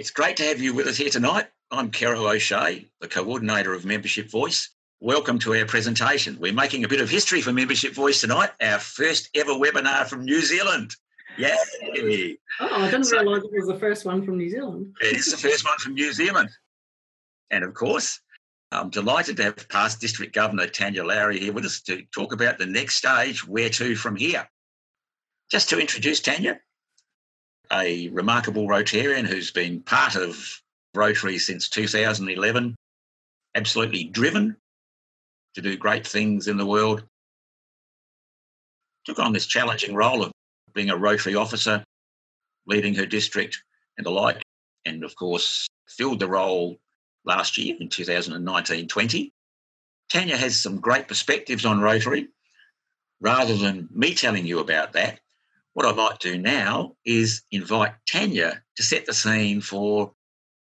It's great to have you with us here tonight. I'm Kerro O'Shea, the coordinator of Membership Voice. Welcome to our presentation. We're making a bit of history for Membership Voice tonight, our first ever webinar from New Zealand. Yeah. Oh, I didn't so, realise it was the first one from New Zealand. it's the first one from New Zealand. And of course, I'm delighted to have past District Governor Tania Lowery here with us to talk about the next stage, where to from here. Just to introduce Tania, a remarkable Rotarian who's been part of Rotary since 2011, absolutely driven to do great things in the world. Took on this challenging role of being a Rotary officer, leading her district and the like, and of course, filled the role last year in 2019 20. Tanya has some great perspectives on Rotary. Rather than me telling you about that, what I might do now is invite Tania to set the scene for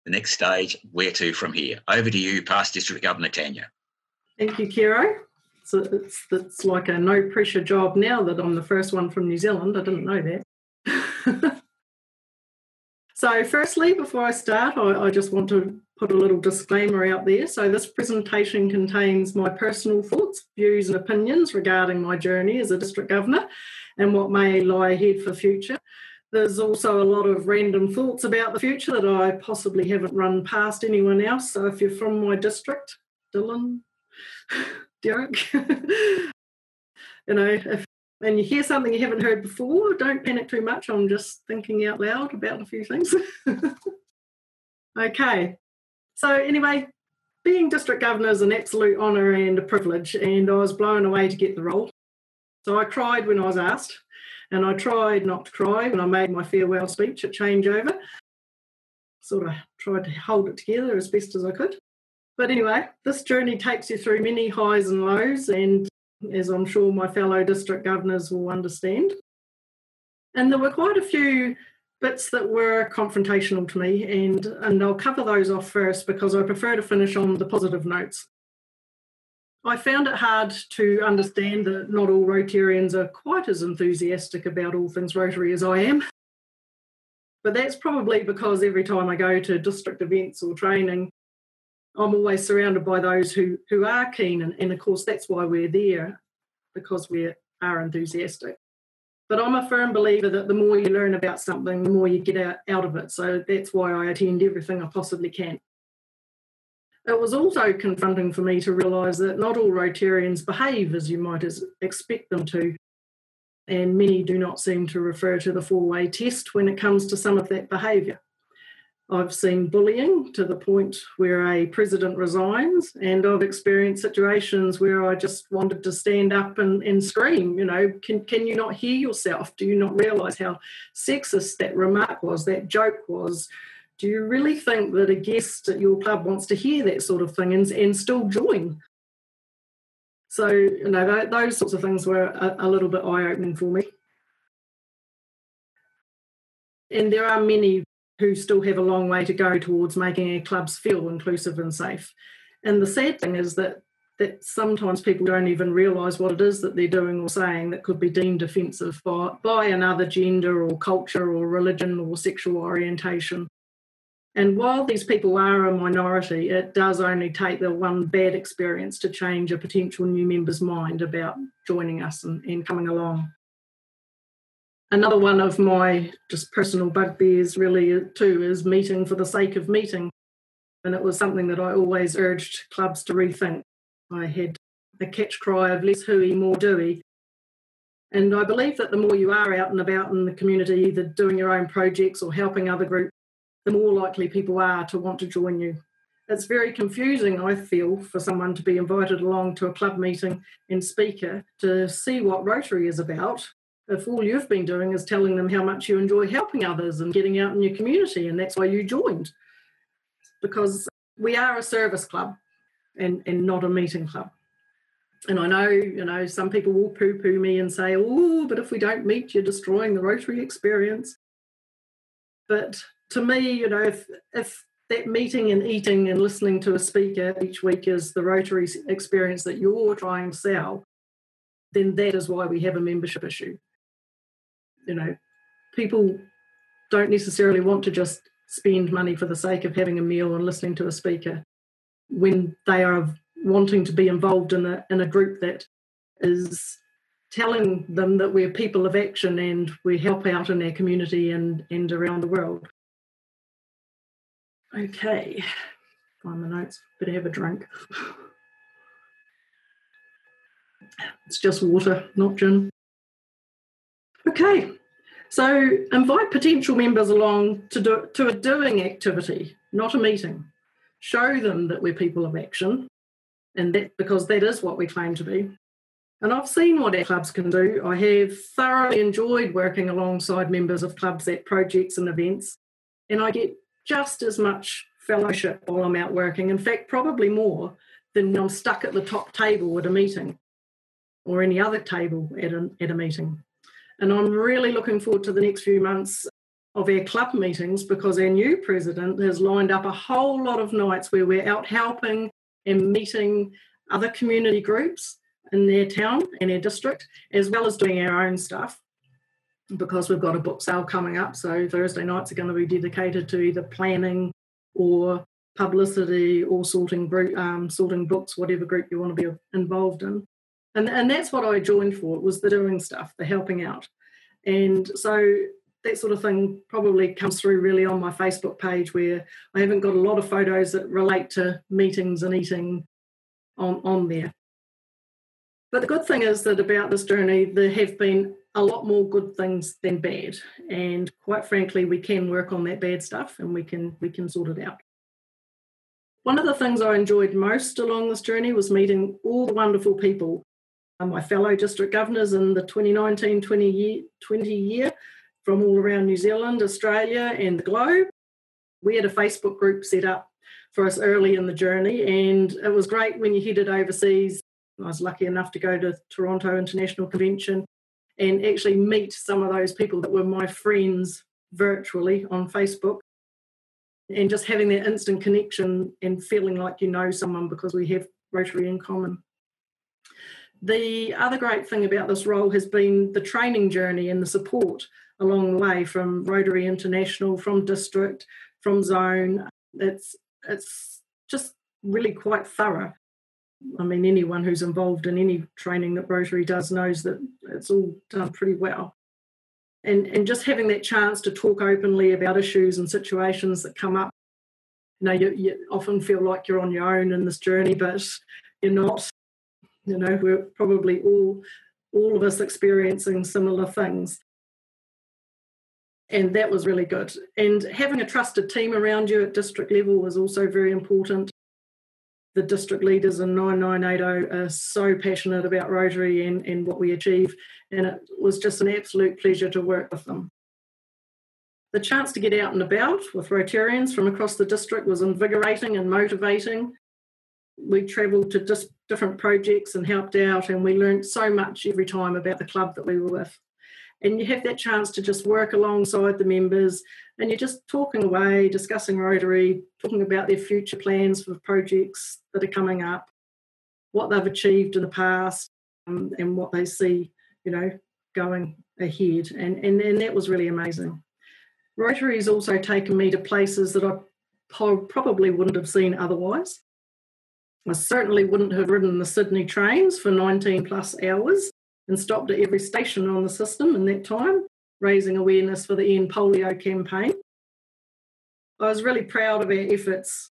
the next stage, where to from here. Over to you, past District Governor Tania. Thank you, Kerro. So it's, it's like a no pressure job now that I'm the first one from New Zealand. I didn't know that. so, firstly, before I start, I, I just want to put a little disclaimer out there. So, this presentation contains my personal thoughts, views, and opinions regarding my journey as a district governor and what may lie ahead for future. There's also a lot of random thoughts about the future that I possibly haven't run past anyone else. So, if you're from my district, Dylan, Derek, you know, if and you hear something you haven't heard before, don't panic too much. I'm just thinking out loud about a few things. okay, so, anyway, being district governor is an absolute honour and a privilege, and I was blown away to get the role. So, I cried when I was asked, and I tried not to cry when I made my farewell speech at changeover. Sort of tried to hold it together as best as I could. But anyway, this journey takes you through many highs and lows, and as I'm sure my fellow district governors will understand. And there were quite a few bits that were confrontational to me, and, and I'll cover those off first because I prefer to finish on the positive notes. I found it hard to understand that not all Rotarians are quite as enthusiastic about all things Rotary as I am. But that's probably because every time I go to district events or training, I'm always surrounded by those who, who are keen. And, and of course, that's why we're there, because we are enthusiastic. But I'm a firm believer that the more you learn about something, the more you get out, out of it. So that's why I attend everything I possibly can. It was also confronting for me to realise that not all Rotarians behave as you might expect them to, and many do not seem to refer to the four way test when it comes to some of that behaviour. I've seen bullying to the point where a president resigns, and I've experienced situations where I just wanted to stand up and, and scream, you know, can, can you not hear yourself? Do you not realise how sexist that remark was, that joke was? Do you really think that a guest at your club wants to hear that sort of thing and, and still join? So, you know, those sorts of things were a, a little bit eye opening for me. And there are many who still have a long way to go towards making our clubs feel inclusive and safe. And the sad thing is that that sometimes people don't even realise what it is that they're doing or saying that could be deemed offensive by, by another gender or culture or religion or sexual orientation. And while these people are a minority, it does only take the one bad experience to change a potential new member's mind about joining us and, and coming along. Another one of my just personal bugbears, really, too, is meeting for the sake of meeting. And it was something that I always urged clubs to rethink. I had a catch cry of less hooey, more doey. And I believe that the more you are out and about in the community, either doing your own projects or helping other groups, the more likely people are to want to join you. It's very confusing, I feel, for someone to be invited along to a club meeting and speaker to see what Rotary is about if all you've been doing is telling them how much you enjoy helping others and getting out in your community, and that's why you joined. Because we are a service club and, and not a meeting club. And I know, you know, some people will poo poo me and say, oh, but if we don't meet, you're destroying the Rotary experience. But to me, you know, if, if that meeting and eating and listening to a speaker each week is the Rotary experience that you're trying to sell, then that is why we have a membership issue you know, people don't necessarily want to just spend money for the sake of having a meal and listening to a speaker when they are wanting to be involved in a, in a group that is telling them that we're people of action and we help out in our community and, and around the world. Okay, find the notes, better have a drink. It's just water, not gin. Okay, so invite potential members along to, do, to a doing activity, not a meeting. Show them that we're people of action, and that because that is what we claim to be. And I've seen what our clubs can do. I have thoroughly enjoyed working alongside members of clubs at projects and events, and I get just as much fellowship while I'm out working. In fact, probably more than when I'm stuck at the top table at a meeting or any other table at a, at a meeting. And I'm really looking forward to the next few months of our club meetings because our new president has lined up a whole lot of nights where we're out helping and meeting other community groups in their town and their district, as well as doing our own stuff because we've got a book sale coming up. So Thursday nights are going to be dedicated to either planning or publicity or sorting group, um, sorting books, whatever group you want to be involved in. And, and that's what I joined for was the doing stuff, the helping out. And so that sort of thing probably comes through really on my Facebook page where I haven't got a lot of photos that relate to meetings and eating on, on there. But the good thing is that about this journey, there have been a lot more good things than bad. And quite frankly, we can work on that bad stuff and we can we can sort it out. One of the things I enjoyed most along this journey was meeting all the wonderful people, uh, my fellow district governors in the 2019-20 year, 20 year from all around New Zealand, Australia, and the globe. We had a Facebook group set up for us early in the journey, and it was great when you headed overseas. I was lucky enough to go to Toronto International Convention and actually meet some of those people that were my friends virtually on Facebook. And just having that instant connection and feeling like you know someone because we have Rotary in common. The other great thing about this role has been the training journey and the support along the way from Rotary International, from district, from zone. It's it's just really quite thorough. I mean, anyone who's involved in any training that Rotary does knows that it's all done pretty well. And, and just having that chance to talk openly about issues and situations that come up. You know, you, you often feel like you're on your own in this journey, but you're not. You know, we're probably all all of us experiencing similar things. And that was really good. And having a trusted team around you at district level was also very important the district leaders in 9980 are so passionate about Rotary and, and what we achieve, and it was just an absolute pleasure to work with them. The chance to get out and about with Rotarians from across the district was invigorating and motivating. We travelled to dis- different projects and helped out, and we learned so much every time about the club that we were with and you have that chance to just work alongside the members and you're just talking away, discussing Rotary, talking about their future plans for projects that are coming up, what they've achieved in the past, um, and what they see, you know, going ahead. And, and, and that was really amazing. Rotary has also taken me to places that I probably wouldn't have seen otherwise. I certainly wouldn't have ridden the Sydney trains for 19 plus hours and stopped at every station on the system in that time, raising awareness for the End Polio campaign. I was really proud of our efforts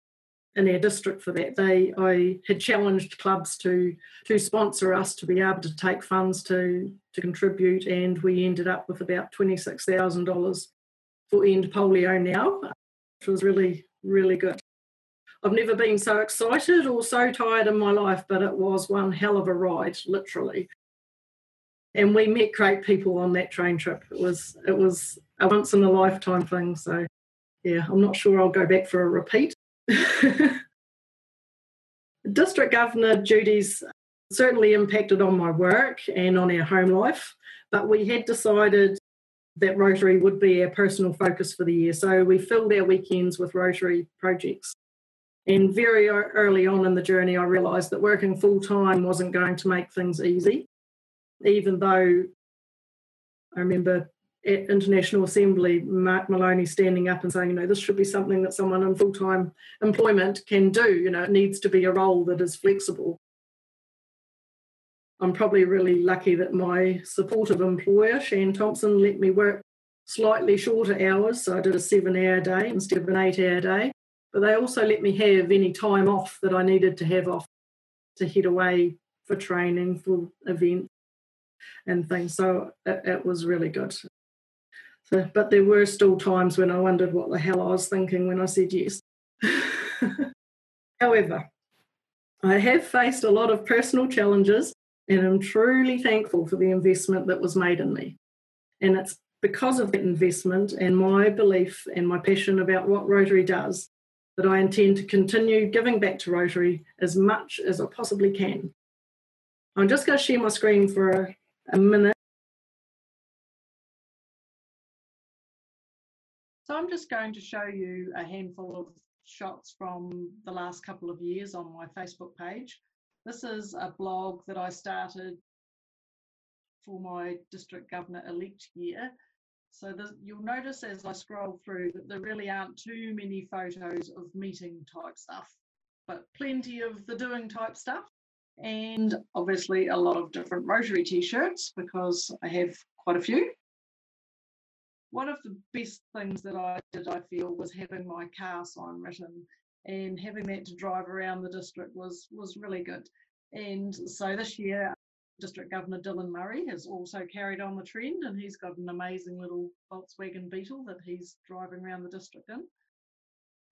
in our district for that. They I had challenged clubs to to sponsor us to be able to take funds to to contribute, and we ended up with about twenty six thousand dollars for End Polio now, which was really really good. I've never been so excited or so tired in my life, but it was one hell of a ride, literally and we met great people on that train trip. It was it was a once in a lifetime thing. So yeah, I'm not sure I'll go back for a repeat. District governor duties certainly impacted on my work and on our home life, but we had decided that Rotary would be our personal focus for the year. So we filled our weekends with Rotary projects. And very early on in the journey, I realised that working full time wasn't going to make things easy even though I remember at International Assembly, Mark Maloney standing up and saying, you know, this should be something that someone in full time employment can do. You know, it needs to be a role that is flexible. I'm probably really lucky that my supportive employer, Shan Thompson, let me work slightly shorter hours. So I did a seven hour day instead of an eight hour day. But they also let me have any time off that I needed to have off to head away for training, for events and things. So it, it was really good. So, but there were still times when I wondered what the hell I was thinking when I said yes. However, I have faced a lot of personal challenges and I'm truly thankful for the investment that was made in me. And it's because of that investment and my belief and my passion about what Rotary does that I intend to continue giving back to Rotary as much as I possibly can. I'm just going to share my screen for a, a minute. So I'm just going to show you a handful of shots from the last couple of years on my Facebook page. This is a blog that I started for my district governor elect year. So you'll notice as I scroll through that there really aren't too many photos of meeting type stuff, but plenty of the doing type stuff. And obviously a lot of different Rotary t-shirts because I have quite a few. One of the best things that I did, I feel, was having my car sign written and having that to drive around the district was was really good. And so this year, District Governor Dylan Murray has also carried on the trend, and he's got an amazing little Volkswagen Beetle that he's driving around the district in.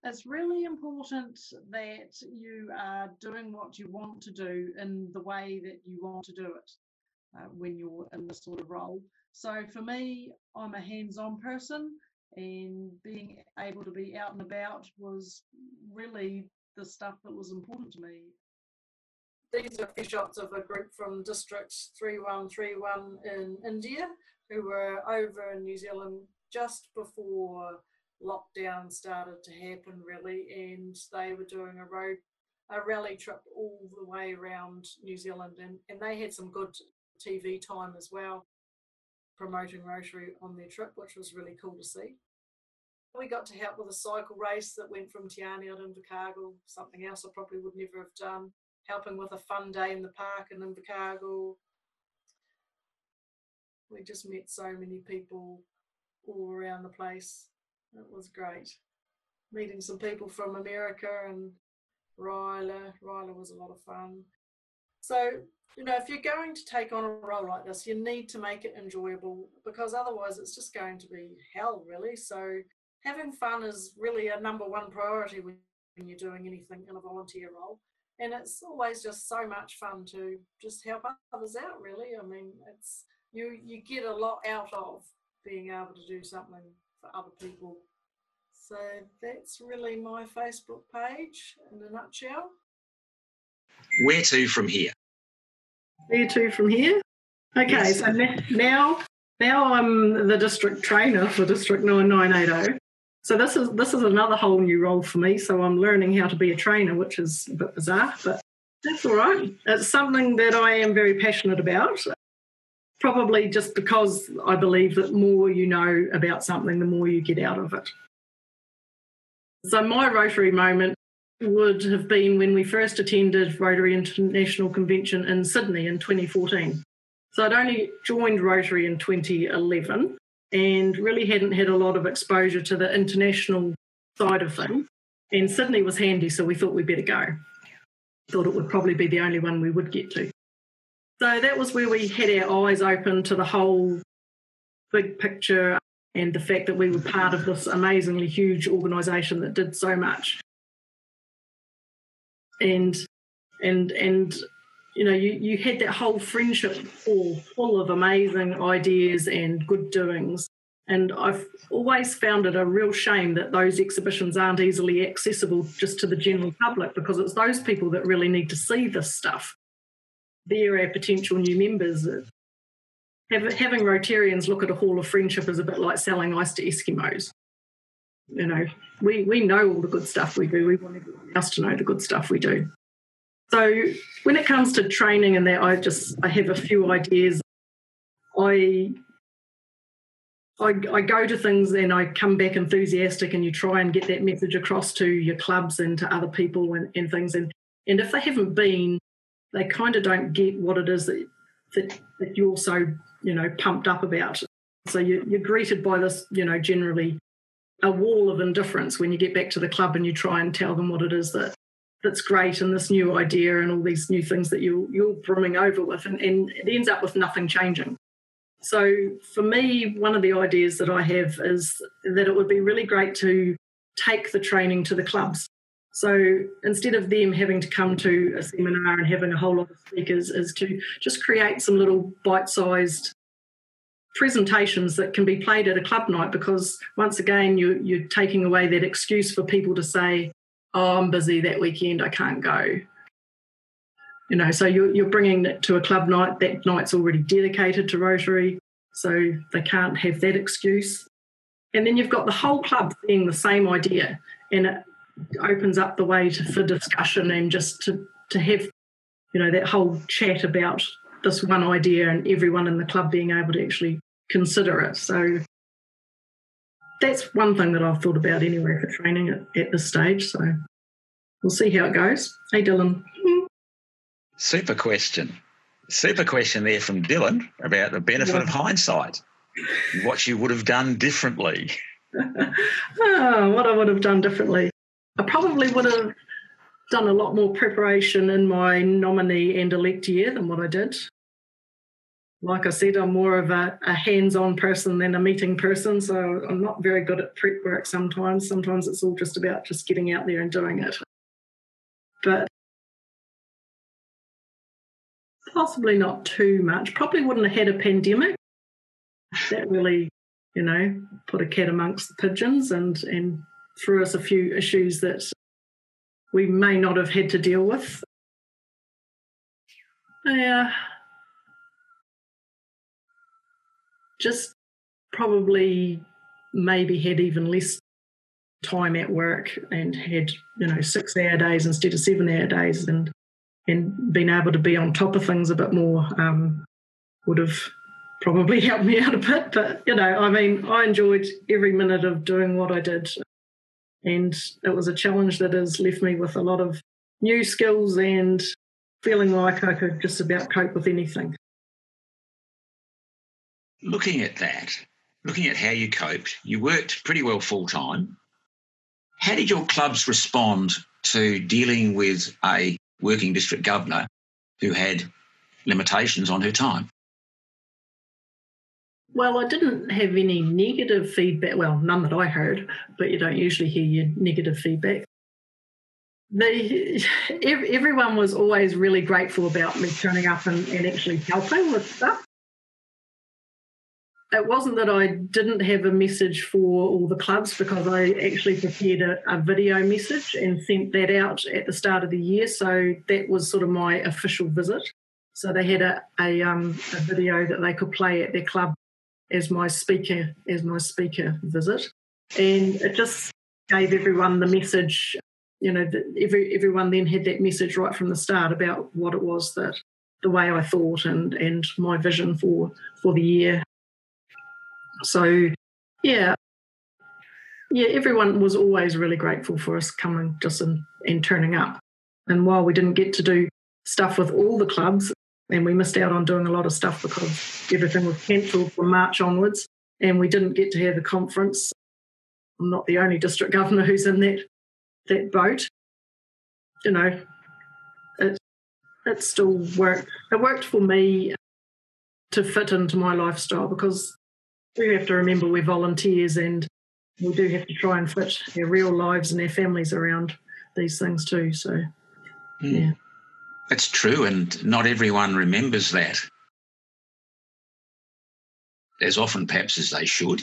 It's really important that you are doing what you want to do in the way that you want to do it uh, when you're in this sort of role. So for me, I'm a hands-on person and being able to be out and about was really the stuff that was important to me. These are a few shots of a group from District 3131 in India who were over in New Zealand just before lockdown started to happen, really, and they were doing a road, a rally trip all the way around New Zealand, and, and they had some good TV time as well promoting Rotary on their trip, which was really cool to see. We got to help with a cycle race that went from Te to Invercargill, something else I probably would never have done. Helping with a fun day in the park in Invercargill. We just met so many people all around the place. It was great. Meeting some people from America and Ryla. Ryla was a lot of fun. So, you know, if you're going to take on a role like this, you need to make it enjoyable because otherwise it's just going to be hell, really. So, having fun is really a number one priority when you're doing anything in a volunteer role. And it's always just so much fun to just help others out, really. I mean, it's you you get a lot out of being able to do something for other people. So that's really my Facebook page in a nutshell. Where to from here? Where to from here? Okay, yes. so now now I'm the district trainer for District 9980. So this is this is another whole new role for me. So I'm learning how to be a trainer, which is a bit bizarre, but that's all right. It's something that I am very passionate about. Probably just because I believe that more you know about something, the more you get out of it. So my Rotary moment would have been when we first attended Rotary International Convention in Sydney in 2014. So I'd only joined Rotary in 2011 and really hadn't had a lot of exposure to the international side of things. And Sydney was handy, so we thought we'd better go. Thought it would probably be the only one we would get to. So that was where we had our eyes open to the whole big picture and the fact that we were part of this amazingly huge organisation that did so much and and and you know you you had that whole friendship full full of amazing ideas and good doings and I've always found it a real shame that those exhibitions aren't easily accessible just to the general public because it's those people that really need to see this stuff. They're our potential new members. Having Rotarians look at a Hall of Friendship is a bit like selling ice to Eskimos you know, we, we know all the good stuff we do. We want everyone else to know the good stuff we do. So when it comes to training and that, I just I have a few ideas. I I, I go to things and I come back enthusiastic, and you try and get that message across to your clubs and to other people and, and things. And and if they haven't been, they kind of don't get what it is that that, that you're so you know pumped up about. So you, you're greeted by this, you know, generally a wall of indifference when you get back to the club and you try and tell them what it is that that's great and this new idea and all these new things that you you're brimming over with and, and it ends up with nothing changing. So for me, one of the ideas that I have is that it would be really great to take the training to the clubs. So instead of them having to come to a seminar and having a whole lot of speakers, is to just create some little bite-sized presentations that can be played at a club night because once again you, you're taking away that excuse for people to say oh i'm busy that weekend i can't go. You know so you're, you're bringing it to a club night that night's already dedicated to rotary so they can't have that excuse. And then you've got the whole club seeing the same idea and it opens up the way to, for discussion and just to, to have you know that whole chat about this one idea and everyone in the club being able to actually consider it. So that's one thing that I've thought about anyway for training at, at this stage. So we'll see how it goes. Hey, Dylan. Super question. Super question there from Dylan about the benefit yeah. of hindsight. What you would have done differently. oh, what I would have done differently. I probably would have done a lot more preparation in my nominee and elect year than what I did like I said, I'm more of a, a hands on person than a meeting person. So I'm not very good at prep work sometimes. Sometimes it's all just about just getting out there and doing it. But possibly not too much. Probably wouldn't have had a pandemic. That really, you know, put a cat amongst the pigeons and, and threw us a few issues that we may not have had to deal with. Yeah. just probably maybe had even less time at work and had you know six hour days instead of seven hour days and and being able to be on top of things a bit more um, would have probably helped me out a bit but you know i mean i enjoyed every minute of doing what i did and it was a challenge that has left me with a lot of new skills and feeling like i could just about cope with anything looking at that, looking at how you coped, you worked pretty well full time. How did your clubs respond to dealing with a working district governor who had limitations on her time? Well, I didn't have any negative feedback. Well, none that I heard, but you don't usually hear your negative feedback. They, everyone was always really grateful about me turning up and, and actually helping with stuff it wasn't that I didn't have a message for all the clubs because I actually prepared a, a, video message and sent that out at the start of the year. So that was sort of my official visit. So they had a, a, um, a video that they could play at their club as my speaker as my speaker visit, and it just gave everyone the message. You know, every everyone then had that message right from the start about what it was that the way I thought and and my vision for for the year so, yeah, yeah, everyone was always really grateful for us coming just and, and turning up. And while we didn't get to do stuff with all the clubs, and we missed out on doing a lot of stuff because everything was cancelled from March onwards, and we didn't get to have the conference. I'm not the only district governor who's in that that boat. You know, it it still worked. It worked for me to fit into my lifestyle because we have to remember we're volunteers and we do have to try and fit our real lives and our families around these things too. So, mm. yeah. That's true, and not everyone remembers that as often, perhaps, as they should.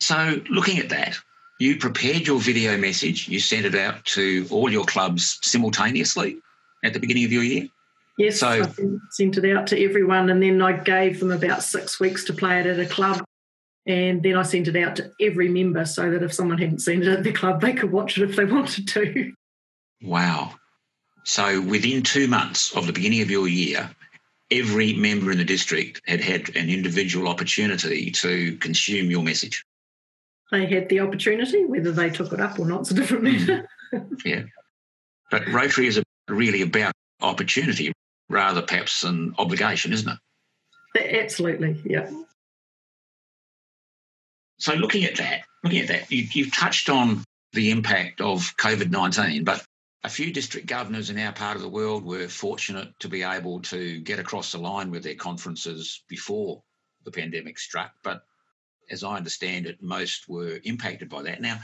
So, looking at that, you prepared your video message, you sent it out to all your clubs simultaneously at the beginning of your year? Yes, so, I sent it out to everyone, and then I gave them about six weeks to play it at a club. And then I sent it out to every member so that if someone hadn't seen it at the club, they could watch it if they wanted to. Wow. So within two months of the beginning of your year, every member in the district had had an individual opportunity to consume your message. They had the opportunity, whether they took it up or not, it's a different mm. matter. yeah. But Rotary is really about opportunity rather perhaps an obligation, isn't it? Absolutely, yeah. So looking at that, looking at that, you, you've touched on the impact of COVID 19, but a few district governors in our part of the world were fortunate to be able to get across the line with their conferences before the pandemic struck. But as I understand it, most were impacted by that. Now,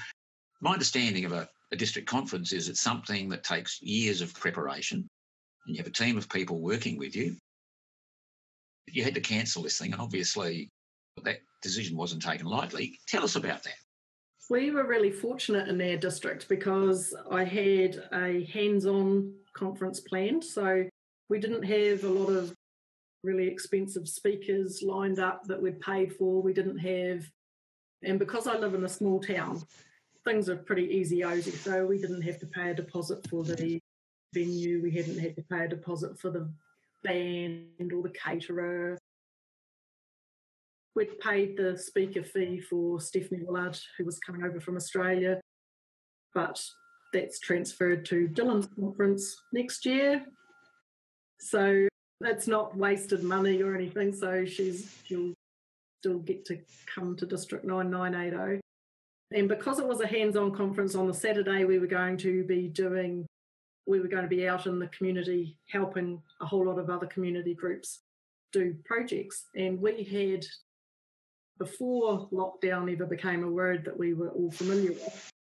my understanding of a, a district conference is it's something that takes years of preparation, and you have a team of people working with you. You had to cancel this thing, and obviously that decision wasn't taken lightly. Tell us about that. We were really fortunate in our district because I had a hands on conference planned. So we didn't have a lot of really expensive speakers lined up that we'd paid for. We didn't have, and because I live in a small town, things are pretty easy osy. So we didn't have to pay a deposit for the venue. We hadn't had to pay a deposit for the band or the caterer we'd paid the speaker fee for Stephanie Woollard, who was coming over from Australia, but that's transferred to Dylan's conference next year. So that's not wasted money or anything. So she's she'll still get to come to District 9980. And because it was a hands-on conference on the Saturday, we were going to be doing we were going to be out in the community helping a whole lot of other community groups do projects. And we had before lockdown ever became a word that we were all familiar with,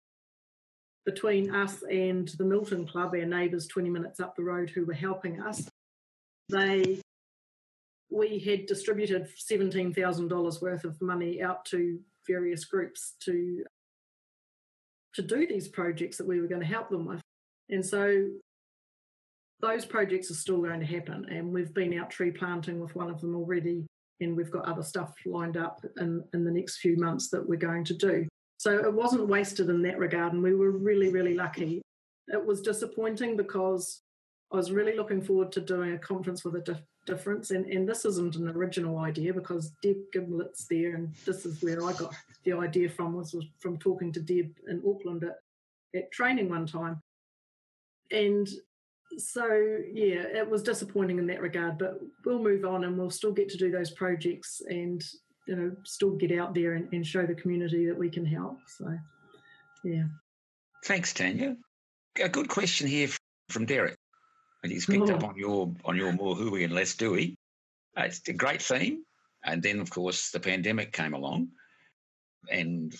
between us and the Milton Club, our neighbours 20 minutes up the road who were helping us, they we had distributed $17,000 worth of money out to various groups to to do these projects that we were going to help them with. And so those projects are still going to happen. And we've been out tree planting with one of them already and we've got other stuff lined up in, in the next few months that we're going to do. So it wasn't wasted in that regard, and we were really, really lucky. It was disappointing because I was really looking forward to doing a conference with a dif- difference, and, and this isn't an original idea because Deb Gimlet's there, and this is where I got the idea from was, was from talking to Deb in Auckland at, at training one time. And so yeah, it was disappointing in that regard, but we'll move on and we'll still get to do those projects and you know still get out there and, and show the community that we can help. So yeah. Thanks, Tania. A good question here from Derek. And he's picked oh. up on your on your more hooey and less doey. Uh, it's a great theme. And then of course the pandemic came along and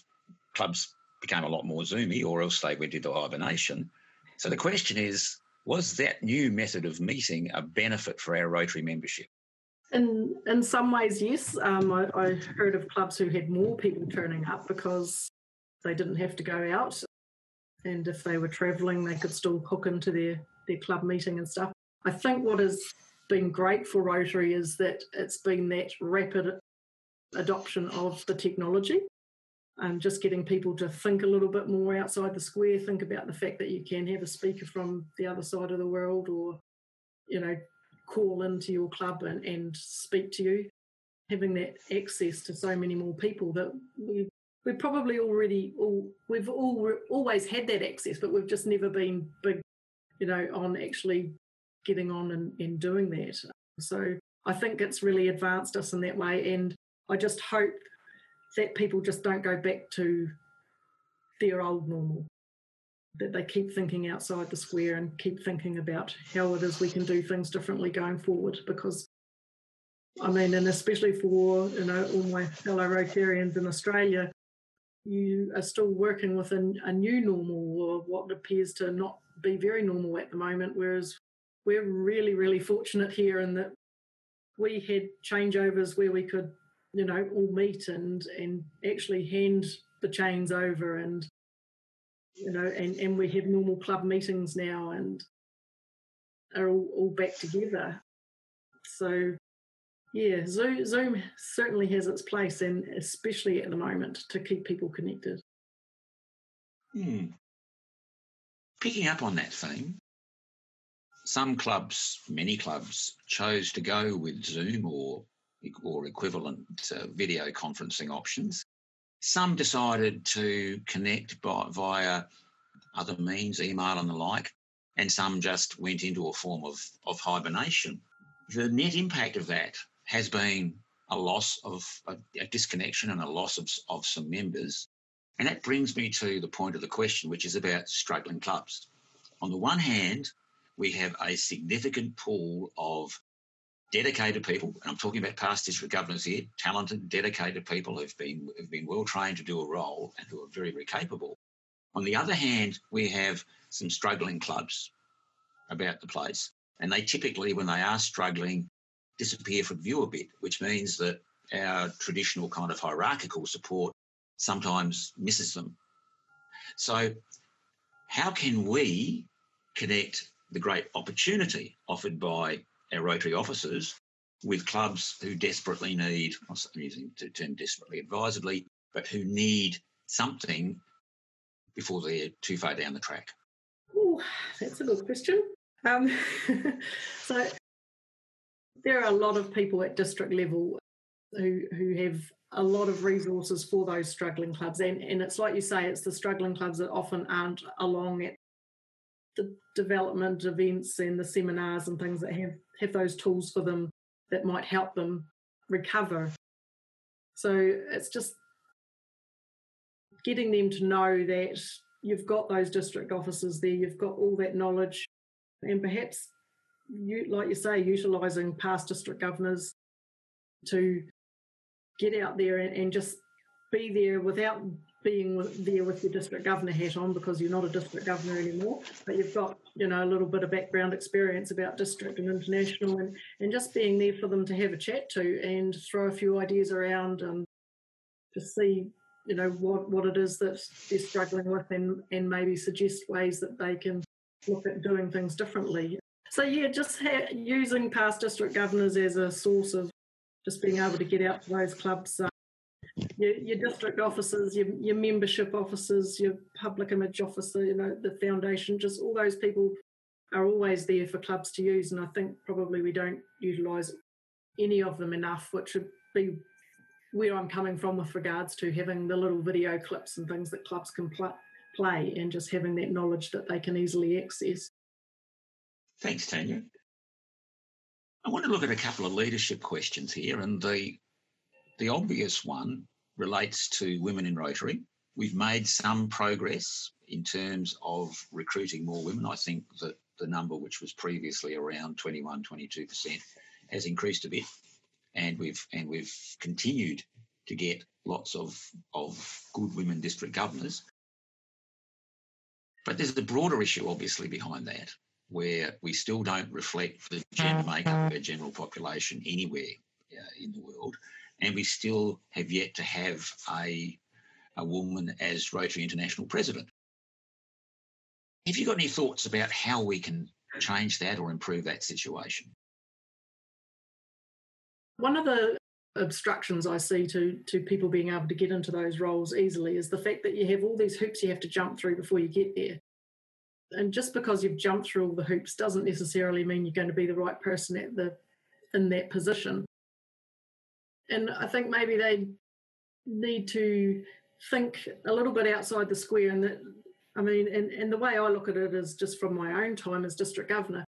clubs became a lot more zoomy or else they went into hibernation. So the question is, was that new method of meeting a benefit for our Rotary membership? In in some ways, yes. Um, I, I heard of clubs who had more people turning up because they didn't have to go out, and if they were travelling, they could still hook into their their club meeting and stuff. I think what has been great for Rotary is that it's been that rapid adoption of the technology um, just getting people to think a little bit more outside the square, think about the fact that you can have a speaker from the other side of the world or, you know, call into your club and, and speak to you. Having that access to so many more people that we we probably already all we've all always had that access, but we've just never been big, you know, on actually getting on and, and doing that. So I think it's really advanced us in that way, and I just hope that people just don't go back to their old normal, that they keep thinking outside the square and keep thinking about how it is we can do things differently going forward. Because, I mean, and especially for you know all my fellow Rotarians in Australia, you are still working within a new normal or what appears to not be very normal at the moment. Whereas we're really, really fortunate here in that we had changeovers where we could you know, all meet and and actually hand the chains over and you know, and, and we have normal club meetings now and are all, all back together. So yeah, Zoom, Zoom certainly has its place and especially at the moment to keep people connected. Hmm. Picking up on that theme, some clubs, many clubs, chose to go with Zoom or or equivalent uh, video conferencing options. Some decided to connect by, via other means, email and the like, and some just went into a form of, of hibernation. The net impact of that has been a loss of a, a disconnection and a loss of, of some members. And that brings me to the point of the question, which is about struggling clubs. On the one hand, we have a significant pool of dedicated people, and I'm talking about past district governors here, talented, dedicated people who've been who've been well trained to do a role and who are very, very capable. On the other hand, we have some struggling clubs about the place, and they typically, when they are struggling, disappear from view a bit, which means that our traditional kind of hierarchical support sometimes misses them. So, how can we connect the great opportunity offered by our Rotary officers with clubs who desperately need, I'm using the term desperately advisedly, but who need something before they're too far down the track? Oh, that's a good question. Um, so there are a lot of people at district level who who have a lot of resources for those struggling clubs, and and it's like you say, it's the struggling clubs that often aren't along at the development events and the seminars and things that have, have those tools for them that might help them recover. So it's just getting them to know that you've got those district officers there, you've got all that knowledge, and perhaps you, like you say, utilising past district governors to get out there and, and just be there without being there with your district governor hat on because you're not a district governor anymore, but you've got you know a little bit of background experience about district and international, and and just being there for them to have a chat to and throw a few ideas around and to see you know what what it is that they're struggling with and and maybe suggest ways that they can look at doing things differently. So yeah, just ha- using past district governors as a source of just being able to get out to those clubs. Uh, your, your district officers, your, your membership officers, your public image officer, you know, the foundation, just all those people are always there for clubs to use. And I think probably we don't utilise any of them enough, which would be where I'm coming from with regards to having the little video clips and things that clubs can pl- play and just having that knowledge that they can easily access. Thanks, Tania. I want to look at a couple of leadership questions here, and the the obvious one relates to women in Rotary. We've made some progress in terms of recruiting more women. I think that the number, which was previously around 21, 22%, has increased a bit, and we've and we've continued to get lots of of good women district governors. But there's a broader issue, obviously, behind that, where we still don't reflect the gender makeup of our general population anywhere uh, in the world and we still have yet to have a, a woman as Rotary International president. Have you got any thoughts about how we can change that or improve that situation? One of the obstructions I see to to people being able to get into those roles easily is the fact that you have all these hoops you have to jump through before you get there. And just because you've jumped through all the hoops doesn't necessarily mean you're going to be the right person at the in that position. And I think maybe they need to think a little bit outside the square. And that, I mean, and, and the way I look at it is just from my own time as district governor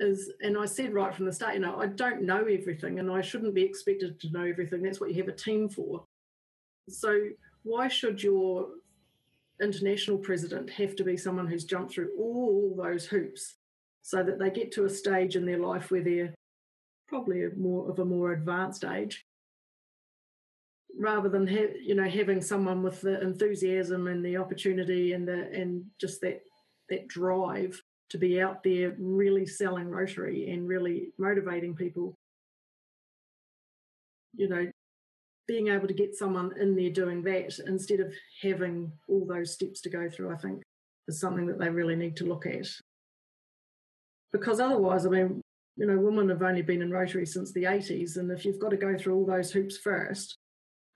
is, and I said right from the start, you know, I don't know everything and I shouldn't be expected to know everything. That's what you have a team for. So why should your international president have to be someone who's jumped through all those hoops so that they get to a stage in their life where they're probably more of a more advanced age rather than ha- you know having someone with the enthusiasm and the opportunity and the and just that that drive to be out there really selling Rotary and really motivating people. You know, being able to get someone in there doing that instead of having all those steps to go through, I think is something that they really need to look at. Because otherwise, I mean, you know, women have only been in Rotary since the 80s, and if you've got to go through all those hoops first,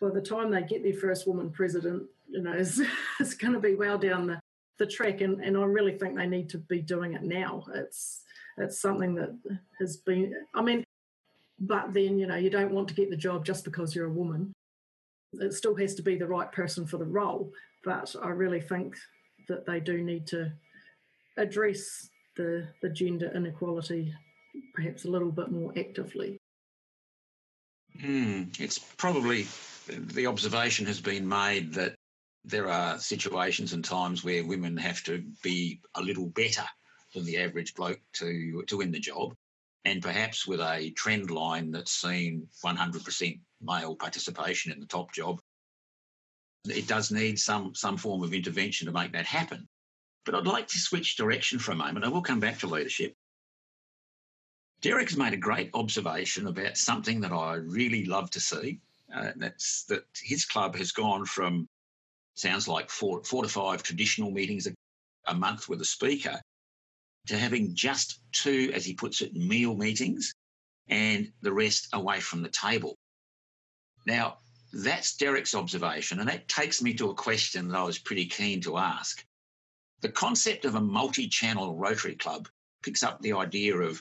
by the time they get their first woman president, you know, it's, going to be well down the, the track, and, and I really think they need to be doing it now. It's it's something that has been. I mean, but then you know you don't want to get the job just because you're a woman. It still has to be the right person for the role. But I really think that they do need to address the the gender inequality perhaps a little bit more actively. Mm, it's probably the observation has been made that there are situations and times where women have to be a little better than the average bloke to to win the job, and perhaps with a trend line that's seen 100% male participation in the top job, it does need some some form of intervention to make that happen. But I'd like to switch direction for a moment. I will come back to leadership. Derek has made a great observation about something that I really love to see. Uh, that's that his club has gone from sounds like four, four to five traditional meetings a, a month with a speaker to having just two, as he puts it, meal meetings and the rest away from the table. Now, that's Derek's observation, and that takes me to a question that I was pretty keen to ask. The concept of a multi channel Rotary Club picks up the idea of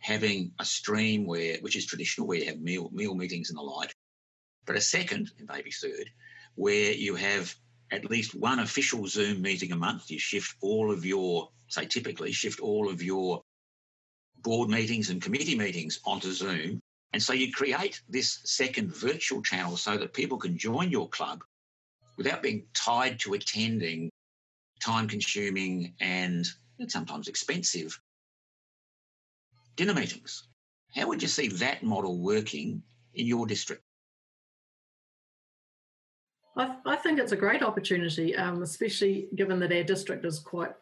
having a stream where, which is traditional, where you have meal, meal meetings and the like, but a second, and maybe third, where you have at least one official Zoom meeting a month. You shift all of your, say, typically shift all of your board meetings and committee meetings onto Zoom. And so you create this second virtual channel so that people can join your club without being tied to attending time consuming and sometimes expensive dinner meetings. How would you see that model working in your district? I, I think it's a great opportunity, um, especially given that our district is quite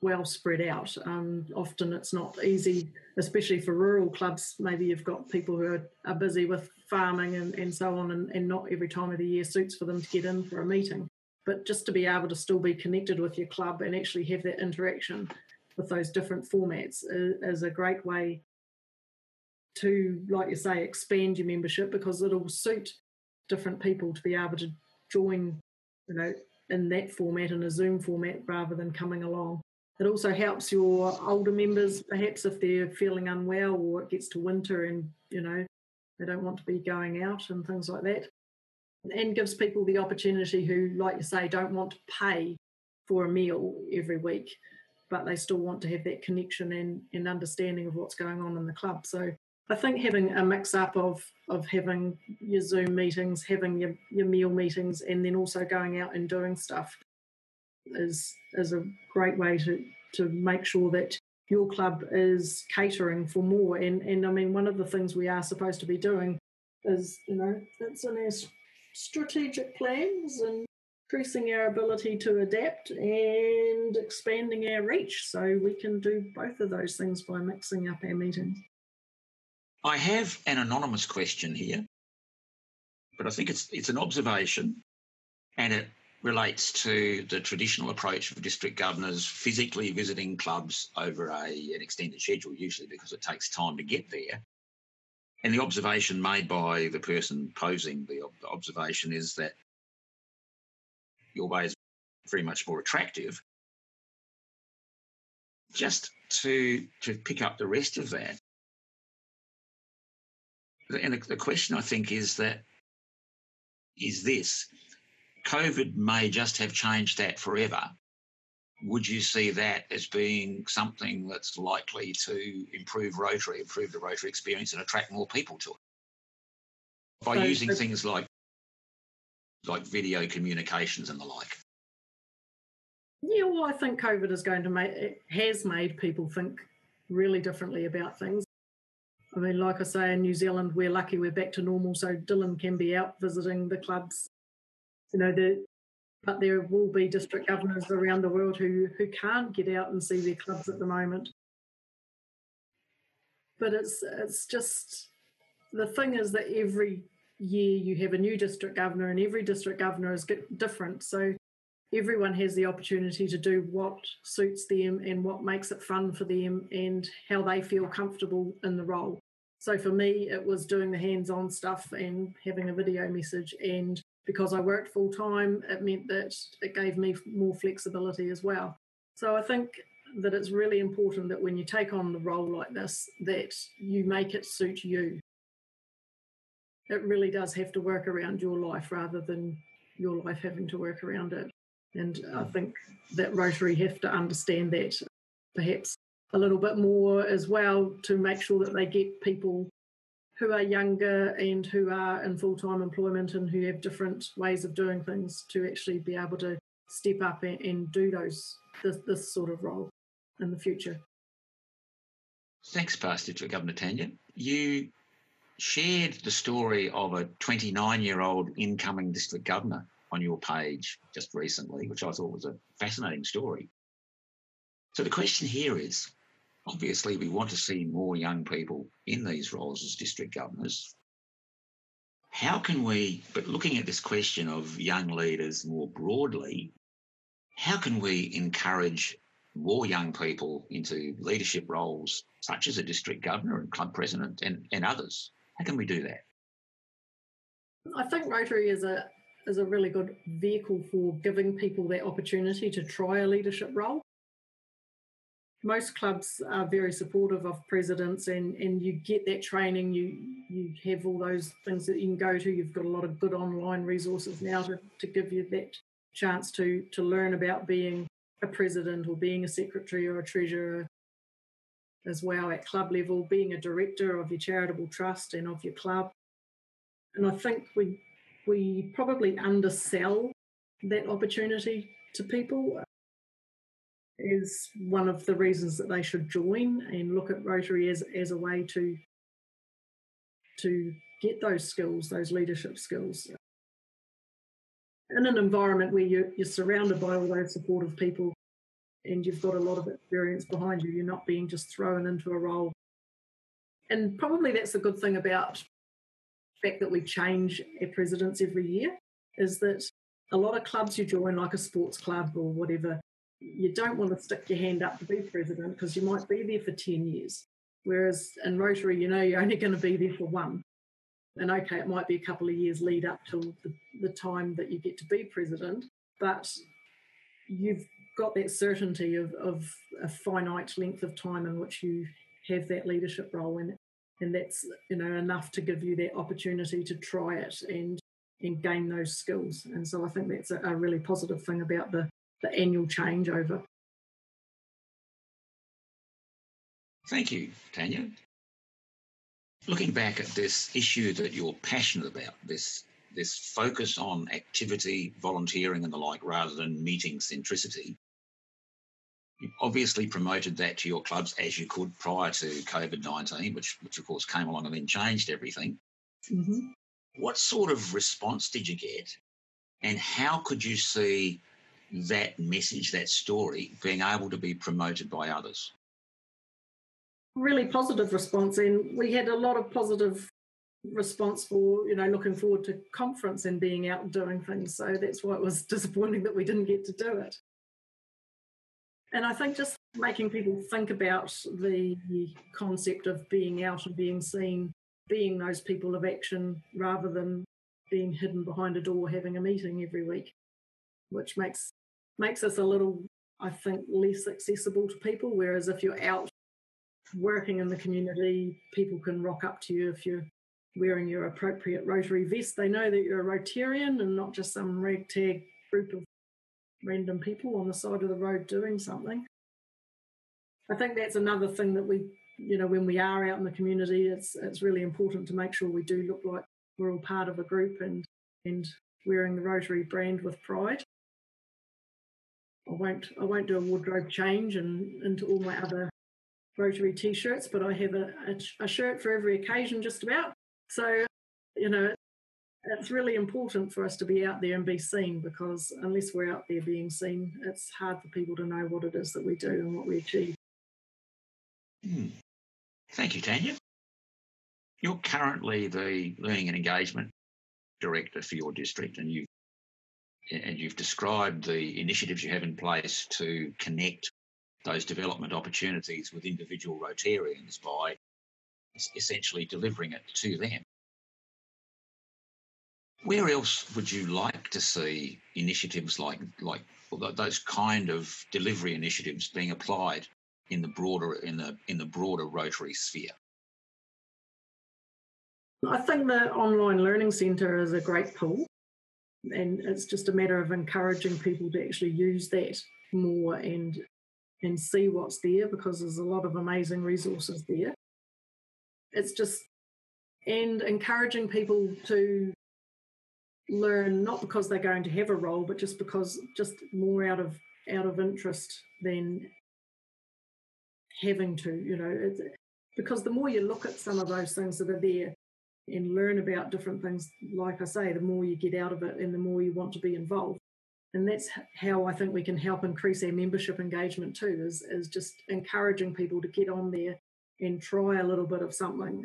well spread out. Um, often it's not easy, especially for rural clubs. Maybe you've got people who are, are busy with farming and, and so on, and, and not every time of the year suits for them to get in for a meeting. But just to be able to still be connected with your club and actually have that interaction with those different formats is, is a great way to, like you say, expand your membership because it'll suit different people to be able to join, you know, in that format, in a Zoom format, rather than coming along. It also helps your older members, perhaps if they're feeling unwell or it gets to winter and, you know, they don't want to be going out and things like that. And gives people the opportunity who, like you say, don't want to pay for a meal every week, but they still want to have that connection and, and understanding of what's going on in the club. So I think having a mix up of of having your Zoom meetings, having your, your meal meetings, and then also going out and doing stuff is is a great way to to make sure that your club is catering for more. And and I mean, one of the things we are supposed to be doing is you know it's in our strategic plans and increasing our ability to adapt and expanding our reach. So we can do both of those things by mixing up our meetings. I have an anonymous question here, but I think it's it's an observation, and it relates to the traditional approach of district governors physically visiting clubs over a, an extended schedule, usually because it takes time to get there. And the observation made by the person posing the observation is that your way is very much more attractive. Just to to pick up the rest of that, and the, question I think is that is this COVID may just have changed that forever. Would you see that as being something that's likely to improve Rotary, improve the Rotary experience, and attract more people to it by so, using things like like video communications and the like? Yeah, well, I think COVID is going to make has made people think really differently about things. I mean, like I say, in New Zealand, we're lucky we're back to normal, so Dylan can be out visiting the clubs. You know, the, but there will be district governors around the world who, who can't get out and see their clubs at the moment. But it's it's just the thing is that every year you have a new district governor, and every district governor is different. So everyone has the opportunity to do what suits them and what makes it fun for them and how they feel comfortable in the role. So for me, it was doing the hands on stuff and having a video message and because I worked full time, it meant that it gave me more flexibility as well. So I think that it's really important that when you take on the role like this, that you make it suit you. It really does have to work around your life rather than your life having to work around it. And I think that Rotary have to understand that perhaps a little bit more as well to make sure that they get people who are younger and who are in full time employment and who have different ways of doing things to actually be able to step up and, and do those this, this sort of role in the future. Thanks, Past District Governor Tania. You shared the story of a 29 year old incoming district governor on your page just recently, which I thought was a fascinating story. So the question here is obviously, we want to see more young people in these roles as district governors. How can we, but looking at this question of young leaders more broadly, how can we encourage more young people into leadership roles, such as a district governor and club president and, and others? How can we do that? I think Rotary is a is a really good vehicle for giving people that opportunity to try a leadership role. Most clubs are very supportive of presidents and, and you get that training. You you have all those things that you can go to. You've got a lot of good online resources now to, to give you that chance to to learn about being a president or being a secretary or a treasurer as well at club level being a director of your charitable trust and of your club. And i think we we probably undersell that opportunity to people uh, is one of the reasons that they should join and look at Rotary as, as a way to to get those skills, those leadership skills. In an environment where you're, you're surrounded by all those supportive people and you've got a lot of experience behind you, you're not being just thrown into a role. And probably that's a good thing about fact that we change our presidents every year, is that a lot of clubs you join, like a sports club or whatever, you don't want to stick your hand up to be president because you might be there for 10 years. Whereas in Rotary, you know you're only going to be there for one. And okay, it might be a couple of years lead up till the, the time that you get to be president, but you've got that certainty of, of a finite length of time in which you have that leadership role and and that's you know enough to give you that opportunity to try it and and gain those skills. And so I think that's a, a really positive thing about the the annual changeover. Thank you, Tania. Looking back at this issue that you're passionate about, this this focus on activity, volunteering, and the like, rather than meeting centricity. You obviously promoted that to your clubs as you could prior to COVID 19, which, which of course came along and then changed everything. Mm-hmm. What sort of response did you get? And how could you see that message, that story, being able to be promoted by others? Really positive response, and we had a lot of positive response for you know looking forward to conference and being out and doing things. So that's why it was disappointing that we didn't get to do it. And I think just making people think about the concept of being out and being seen, being those people of action rather than being hidden behind a door having a meeting every week, which makes makes us a little, I think, less accessible to people. Whereas if you're out working in the community, people can rock up to you if you're wearing your appropriate Rotary vest. They know that you're a Rotarian and not just some ragtag group of random people on the side of the road doing something. I think that's another thing that we, you know, when we are out in the community, it's it's really important to make sure we do look like we're all part of a group and and wearing the Rotary brand with pride. I won't I won't do a wardrobe change and into all my other Rotary t-shirts, but I have a, a, a shirt for every occasion just about. So, you know, it's really important for us to be out there and be seen because unless we're out there being seen, it's hard for people to know what it is that we do and what we achieve. Hmm. Thank you, Tania. You're currently the Learning and Engagement Director for your district, and you've and you've described the initiatives you have in place to connect those development opportunities with individual Rotarians by essentially delivering it to them. Where else would you like to see initiatives like like those kind of delivery initiatives being applied in the broader in the in the broader Rotary sphere? I think the online learning centre is a great tool, and it's just a matter of encouraging people to actually use that more and and see what's there because there's a lot of amazing resources there. It's just and encouraging people to learn not because they're going to have a role, but just because just more out of out of interest than having to. You know, because the more you look at some of those things that are there, and learn about different things, like I say, the more you get out of it and the more you want to be involved. And that's how I think we can help increase our membership engagement too, is, is just encouraging people to get on there and try a little bit of something.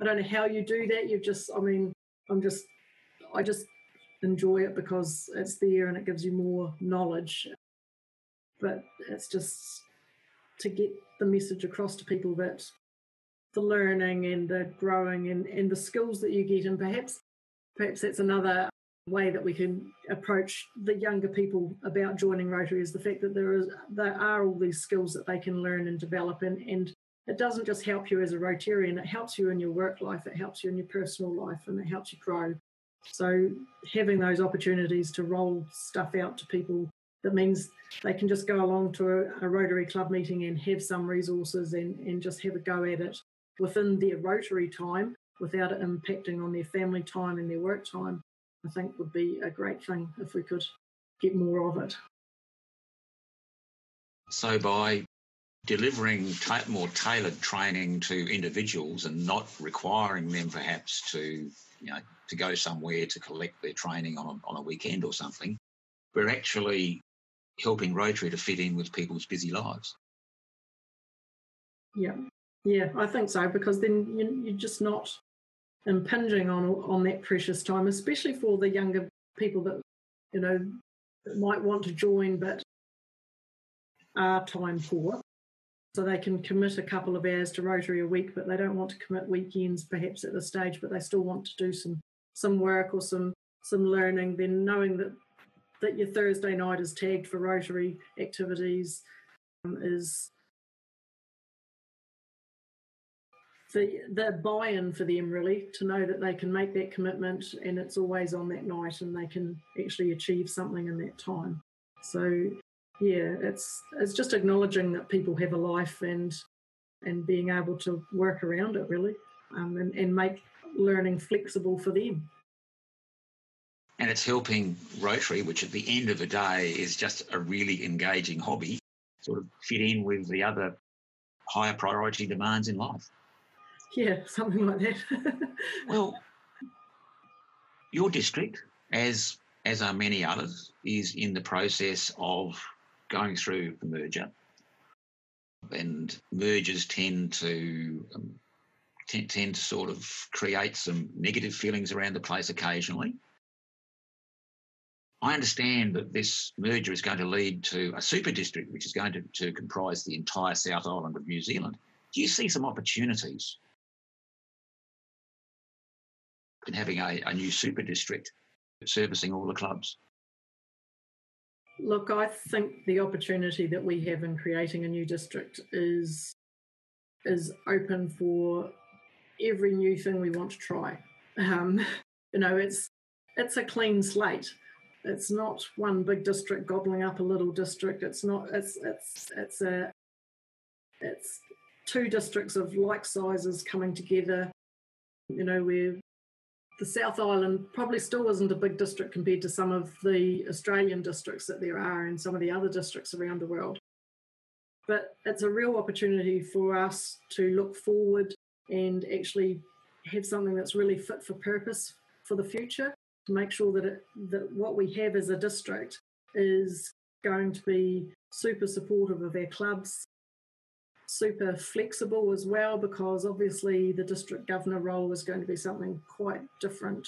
I don't know how you do that. You just, I mean, I'm just, I just enjoy it because it's there and it gives you more knowledge. But it's just to get the message across to people that the learning and the growing and, and the skills that you get and perhaps perhaps that's another way that we can approach the younger people about joining Rotary is the fact that there is there are all these skills that they can learn and develop and, and it doesn't just help you as a Rotarian, it helps you in your work life, it helps you in your personal life and it helps you grow. So having those opportunities to roll stuff out to people that means they can just go along to a, a Rotary Club meeting and have some resources and, and just have a go at it within their rotary time without it impacting on their family time and their work time, I think would be a great thing if we could get more of it. So, by delivering ta- more tailored training to individuals and not requiring them perhaps to, you know, to go somewhere to collect their training on a, on a weekend or something, we're actually helping Rotary to fit in with people's busy lives. Yeah, yeah, I think so because then you're just not impinging on on that precious time, especially for the younger people that you know might want to join but are time poor. So they can commit a couple of hours to Rotary a week, but they don't want to commit weekends perhaps at this stage, but they still want to do some some work or some some learning. Then knowing that that your Thursday night is tagged for Rotary activities um, is the the buy-in for them really to know that they can make that commitment and it's always on that night and they can actually achieve something in that time. So yeah, it's it's just acknowledging that people have a life and and being able to work around it really um, and, and make learning flexible for them. And it's helping Rotary, which at the end of the day is just a really engaging hobby, sort of fit in with the other higher priority demands in life. Yeah, something like that. well, your district, as as are many others, is in the process of going through a merger, and mergers tend to um, tend, tend to sort of create some negative feelings around the place occasionally. I understand that this merger is going to lead to a super district, which is going to, to comprise the entire South Island of New Zealand. Do you see some opportunities in having a, a new super district servicing all the clubs? Look, I think the opportunity that we have in creating a new district is is open for every new thing we want to try. Um, you know, it's it's a clean slate. It's not one big district gobbling up a little district. It's not. It's it's it's a it's two districts of like sizes coming together. You know, we're the South Island probably still isn't a big district compared to some of the Australian districts that there are and some of the other districts around the world. But it's a real opportunity for us to look forward and actually have something that's really fit for purpose for the future to make sure that, it, that what we have as a district is going to be super supportive of our clubs super flexible as well because obviously the district governor role is going to be something quite different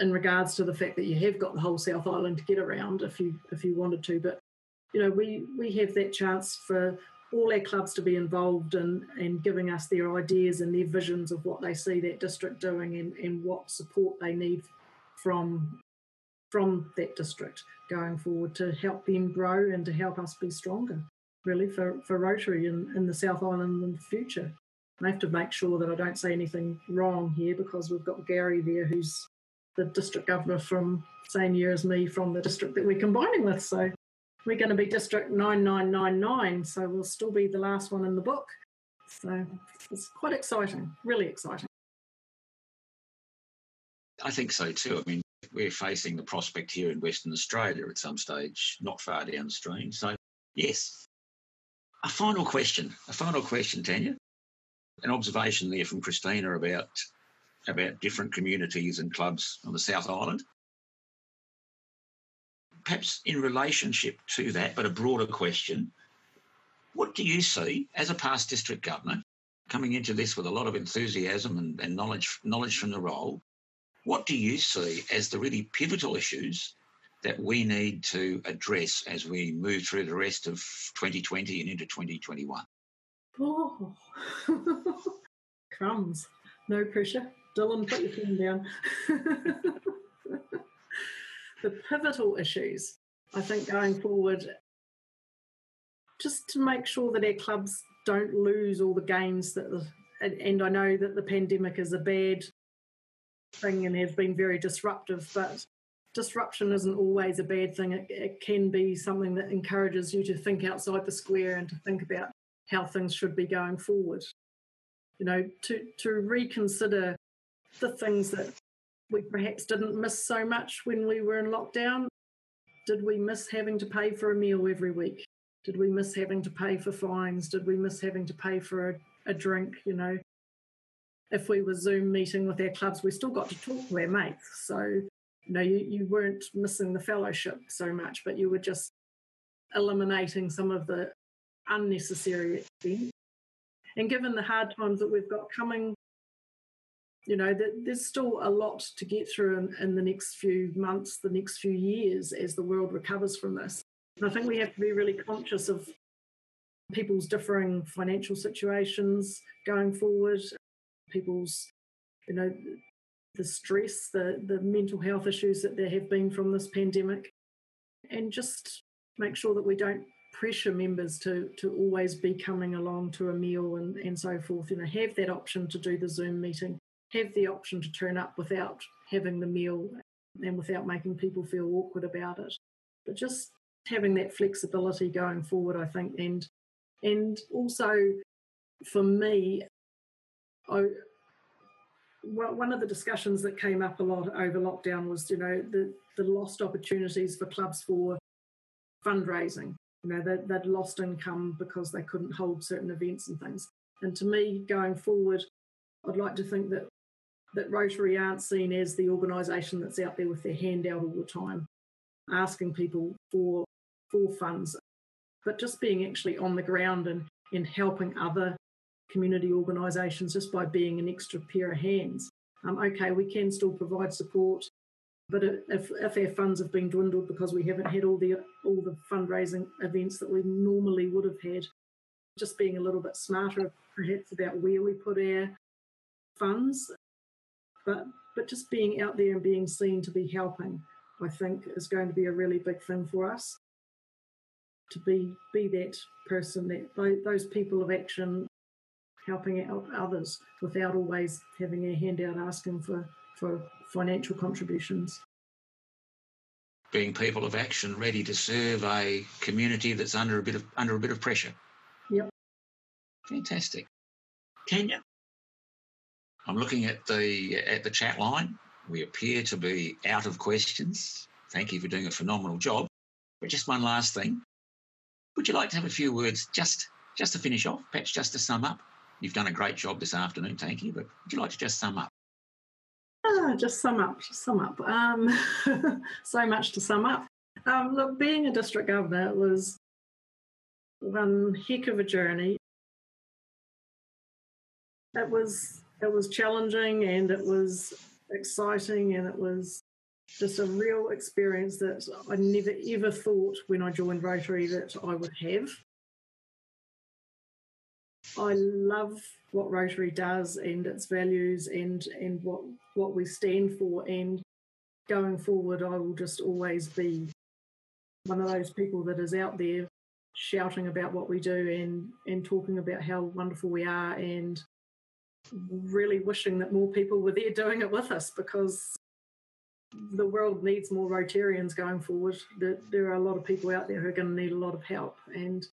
in regards to the fact that you have got the whole South Island to get around if you if you wanted to. But you know, we we have that chance for all our clubs to be involved in and giving us their ideas and their visions of what they see that district doing and, and what support they need from from that district going forward to help them grow and to help us be stronger, really, for, for Rotary in, in the South Island in the future. I have to make sure that I don't say anything wrong here because we've got Gary there who's the district governor from same year as me from the district that we're combining with. So we're going to be District 9999, so we'll still be the last one in the book. So it's quite exciting, really exciting. I think so too. I mean, we're facing the prospect here in Western Australia at some stage, not far downstream. So, yes. A final question, a final question, Tania. An observation there from Christina about about different communities and clubs on the South Island perhaps in relationship to that, but a broader question, what do you see as a past district governor coming into this with a lot of enthusiasm and, and knowledge, knowledge from the role? What do you see as the really pivotal issues that we need to address as we move through the rest of 2020 and into 2021? Oh, crumbs. No pressure. Dylan, put your pen down. the pivotal issues, I think, going forward, just to make sure that our clubs don't lose all the gains that the, and, I know that the pandemic is a bad thing and has been very disruptive, but disruption isn't always a bad thing. It, it, can be something that encourages you to think outside the square and to think about how things should be going forward. You know, to, to reconsider the things that we perhaps didn't miss so much when we were in lockdown. Did we miss having to pay for a meal every week? Did we miss having to pay for fines? Did we miss having to pay for a, a drink? You know, if we were Zoom meeting with our clubs, we still got to talk to our mates. So, you know, you, you weren't missing the fellowship so much, but you were just eliminating some of the unnecessary things. And given the hard times that we've got coming, you know, that there's still a lot to get through in, in, the next few months, the next few years as the world recovers from this. And I think we have to be really conscious of people's differing financial situations going forward, people's, you know, the stress, the, the mental health issues that there have been from this pandemic, and just make sure that we don't pressure members to to always be coming along to a meal and, and so forth. You know, have that option to do the Zoom meeting have the option to turn up without having the meal and without making people feel awkward about it. But just having that flexibility going forward, I think, and and also for me, I, one of the discussions that came up a lot over lockdown was, you know, the, the lost opportunities for clubs for fundraising. You know, they, they'd lost income because they couldn't hold certain events and things. And to me, going forward, I'd like to think that that Rotary aren't seen as the organisation that's out there with their hand out all the time, asking people for for funds, but just being actually on the ground and, and helping other community organisations just by being an extra pair of hands. Um, okay, we can still provide support, but if, if our funds have been dwindled because we haven't had all the all the fundraising events that we normally would have had, just being a little bit smarter perhaps about where we put our funds but but just being out there and being seen to be helping, I think, is going to be a really big thing for us. To be be that person, that those people of action, helping out others without always having a handout asking for for financial contributions. Being people of action, ready to serve a community that's under a bit of under a bit of pressure. Yep. Fantastic. Tania, I'm looking at the at the chat line. We appear to be out of questions. Thank you for doing a phenomenal job. But just one last thing. Would you like to have a few words just just to finish off, perhaps just to sum up? You've done a great job this afternoon, thank you. But would you like to just sum up? Ah, just sum up, just sum up. Um, so much to sum up. Um, look, being a district governor was one heck of a journey. It was it was challenging and it was exciting and it was just a real experience that I never ever thought when I joined Rotary that I would have. I love what Rotary does and its values and and what what we stand for. And going forward, I will just always be one of those people that is out there shouting about what we do and and talking about how wonderful we are and really wishing that more people were there doing it with us because the world needs more Rotarians going forward. There, there are a lot of people out there who are going to need a lot of help, and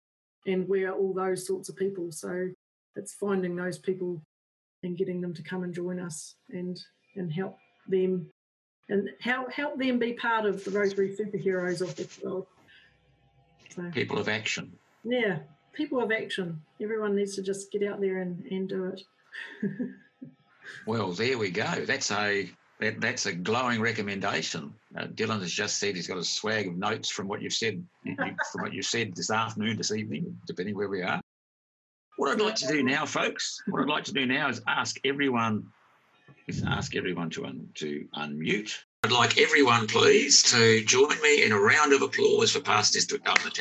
and we're all those sorts of people. So it's finding those people and getting them to come and join us and and help them and help help them be part of the Rotary superheroes of this world. So, people of action. Yeah, people of action. Everyone needs to just get out there and, and do it. well, there we go. That's a that, that's a glowing recommendation. Uh, Dylan has just said he's got a swag of notes from what you've said from what you said this afternoon, this evening, depending where we are. What I'd like to do now, folks, what I'd like to do now is ask everyone is ask everyone to un, to unmute. I'd like everyone, please, to join me in a round of applause for past district governor.